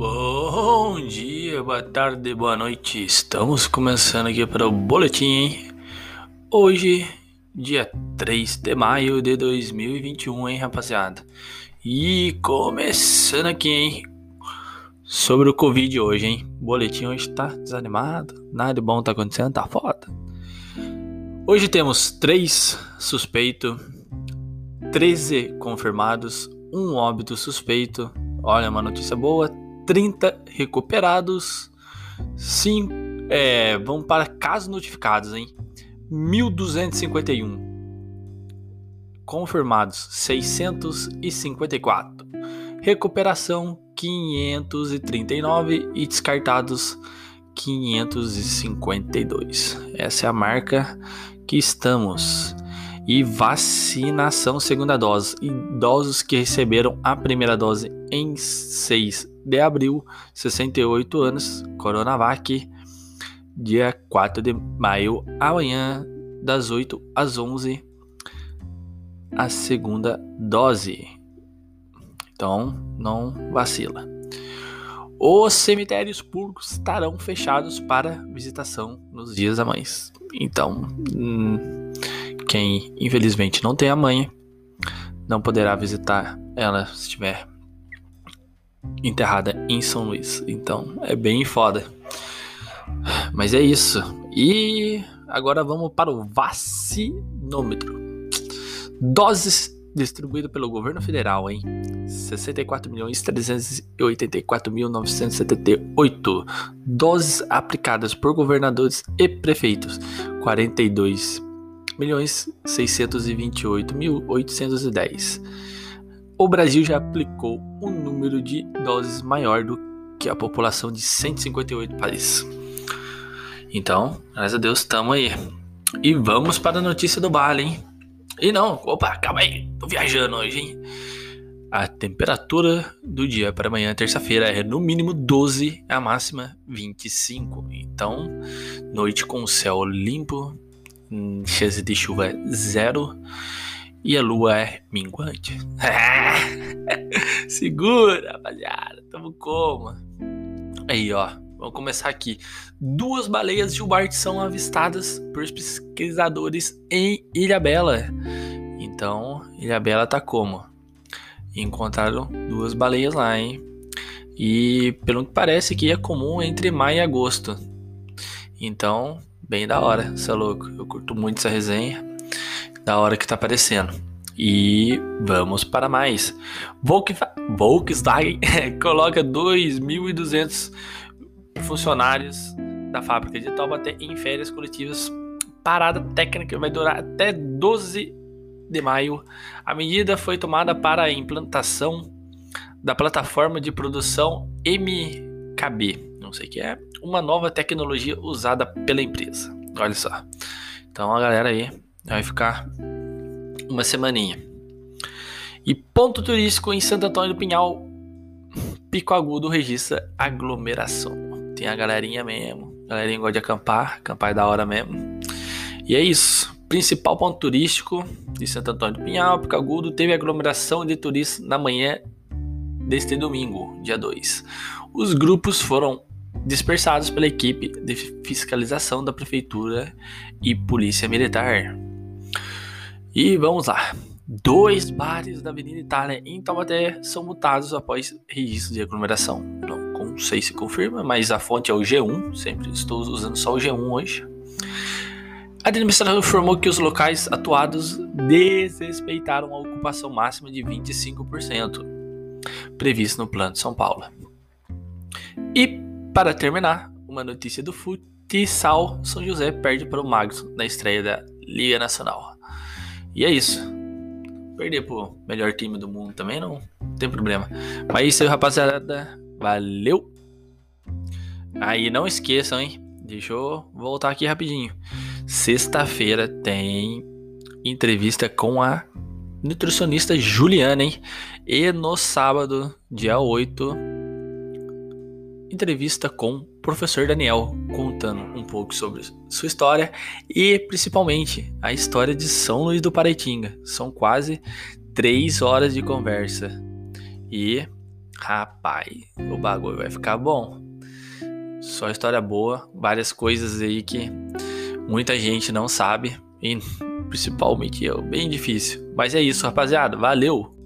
Bom dia, boa tarde, boa noite. Estamos começando aqui para o boletim, hein? Hoje, dia 3 de maio de 2021, hein, rapaziada? E começando aqui, hein? Sobre o Covid hoje, hein? Boletim hoje tá desanimado, nada de bom tá acontecendo, tá foda. Hoje temos 3 suspeitos, 13 confirmados, um óbito suspeito. Olha, uma notícia boa, 30 recuperados, sim, é, vão para casos notificados, hein? 1251 confirmados, 654 recuperação 539 e descartados 552. Essa é a marca que estamos. E vacinação segunda dose. Idosos que receberam a primeira dose em 6 de abril, 68 anos, Coronavac, dia 4 de maio, amanhã, das 8 às 11, a segunda dose. Então, não vacila. Os cemitérios públicos estarão fechados para visitação nos dias da mãe. Então, hum, quem infelizmente não tem a mãe, não poderá visitar ela se estiver enterrada em São Luís. Então é bem foda. Mas é isso. E agora vamos para o vacinômetro. Doses distribuídas pelo governo federal, hein? 64.384.978. Doses aplicadas por governadores e prefeitos. 42 milhões 628.810 o Brasil já aplicou um número de doses maior do que a população de 158 países. Então, graças a Deus, estamos aí. E vamos para a notícia do Bali, hein? E não, opa, calma aí, tô viajando hoje, hein? A temperatura do dia para amanhã, terça-feira, é no mínimo 12, a máxima 25. Então, noite com céu limpo, chance de chuva zero e a lua é minguante. Segura, rapaziada. Tamo como? Aí, ó. Vamos começar aqui. Duas baleias Gilbert são avistadas por pesquisadores em Ilhabela. Então, Ilhabela tá como? Encontraram duas baleias lá, hein? E pelo que parece que é comum entre maio e agosto. Então, bem da hora, você é louco. Eu curto muito essa resenha da hora que tá aparecendo. E vamos para mais. Volkswagen coloca 2.200 funcionários da fábrica de Taubaté em férias coletivas. Parada técnica vai durar até 12 de maio. A medida foi tomada para a implantação da plataforma de produção MKB, não sei o que é, uma nova tecnologia usada pela empresa. Olha só. Então a galera aí Vai ficar uma semaninha. E ponto turístico em Santo Antônio do Pinhal, Pico Agudo registra aglomeração. Tem a galerinha mesmo. A galerinha gosta de acampar, acampar é da hora mesmo. E é isso. Principal ponto turístico de Santo Antônio do Pinhal, Pico Agudo, teve aglomeração de turistas na manhã deste domingo, dia 2. Os grupos foram dispersados pela equipe de fiscalização da prefeitura e polícia militar. E vamos lá. Dois bares da Avenida Itália em Taubaté são multados após registro de aglomeração. Não sei se confirma, mas a fonte é o G1. Sempre estou usando só o G1 hoje. A administração informou que os locais atuados desrespeitaram a ocupação máxima de 25%, previsto no Plano de São Paulo. E, para terminar, uma notícia do futsal: São José perde para o Magno na estreia da Liga Nacional. E é isso. Perder pro melhor time do mundo também não, tem problema. Mas é isso aí, rapaziada. Valeu! Aí não esqueçam, hein? Deixa eu voltar aqui rapidinho. Sexta-feira tem entrevista com a nutricionista Juliana, hein? E no sábado, dia 8, entrevista com o professor Daniel, contando um pouco sobre sua história e principalmente a história de São Luís do Paraitinga. São quase três horas de conversa. E Rapaz, o bagulho vai ficar bom. Só história boa, várias coisas aí que muita gente não sabe e principalmente eu, bem difícil. Mas é isso, rapaziada. Valeu!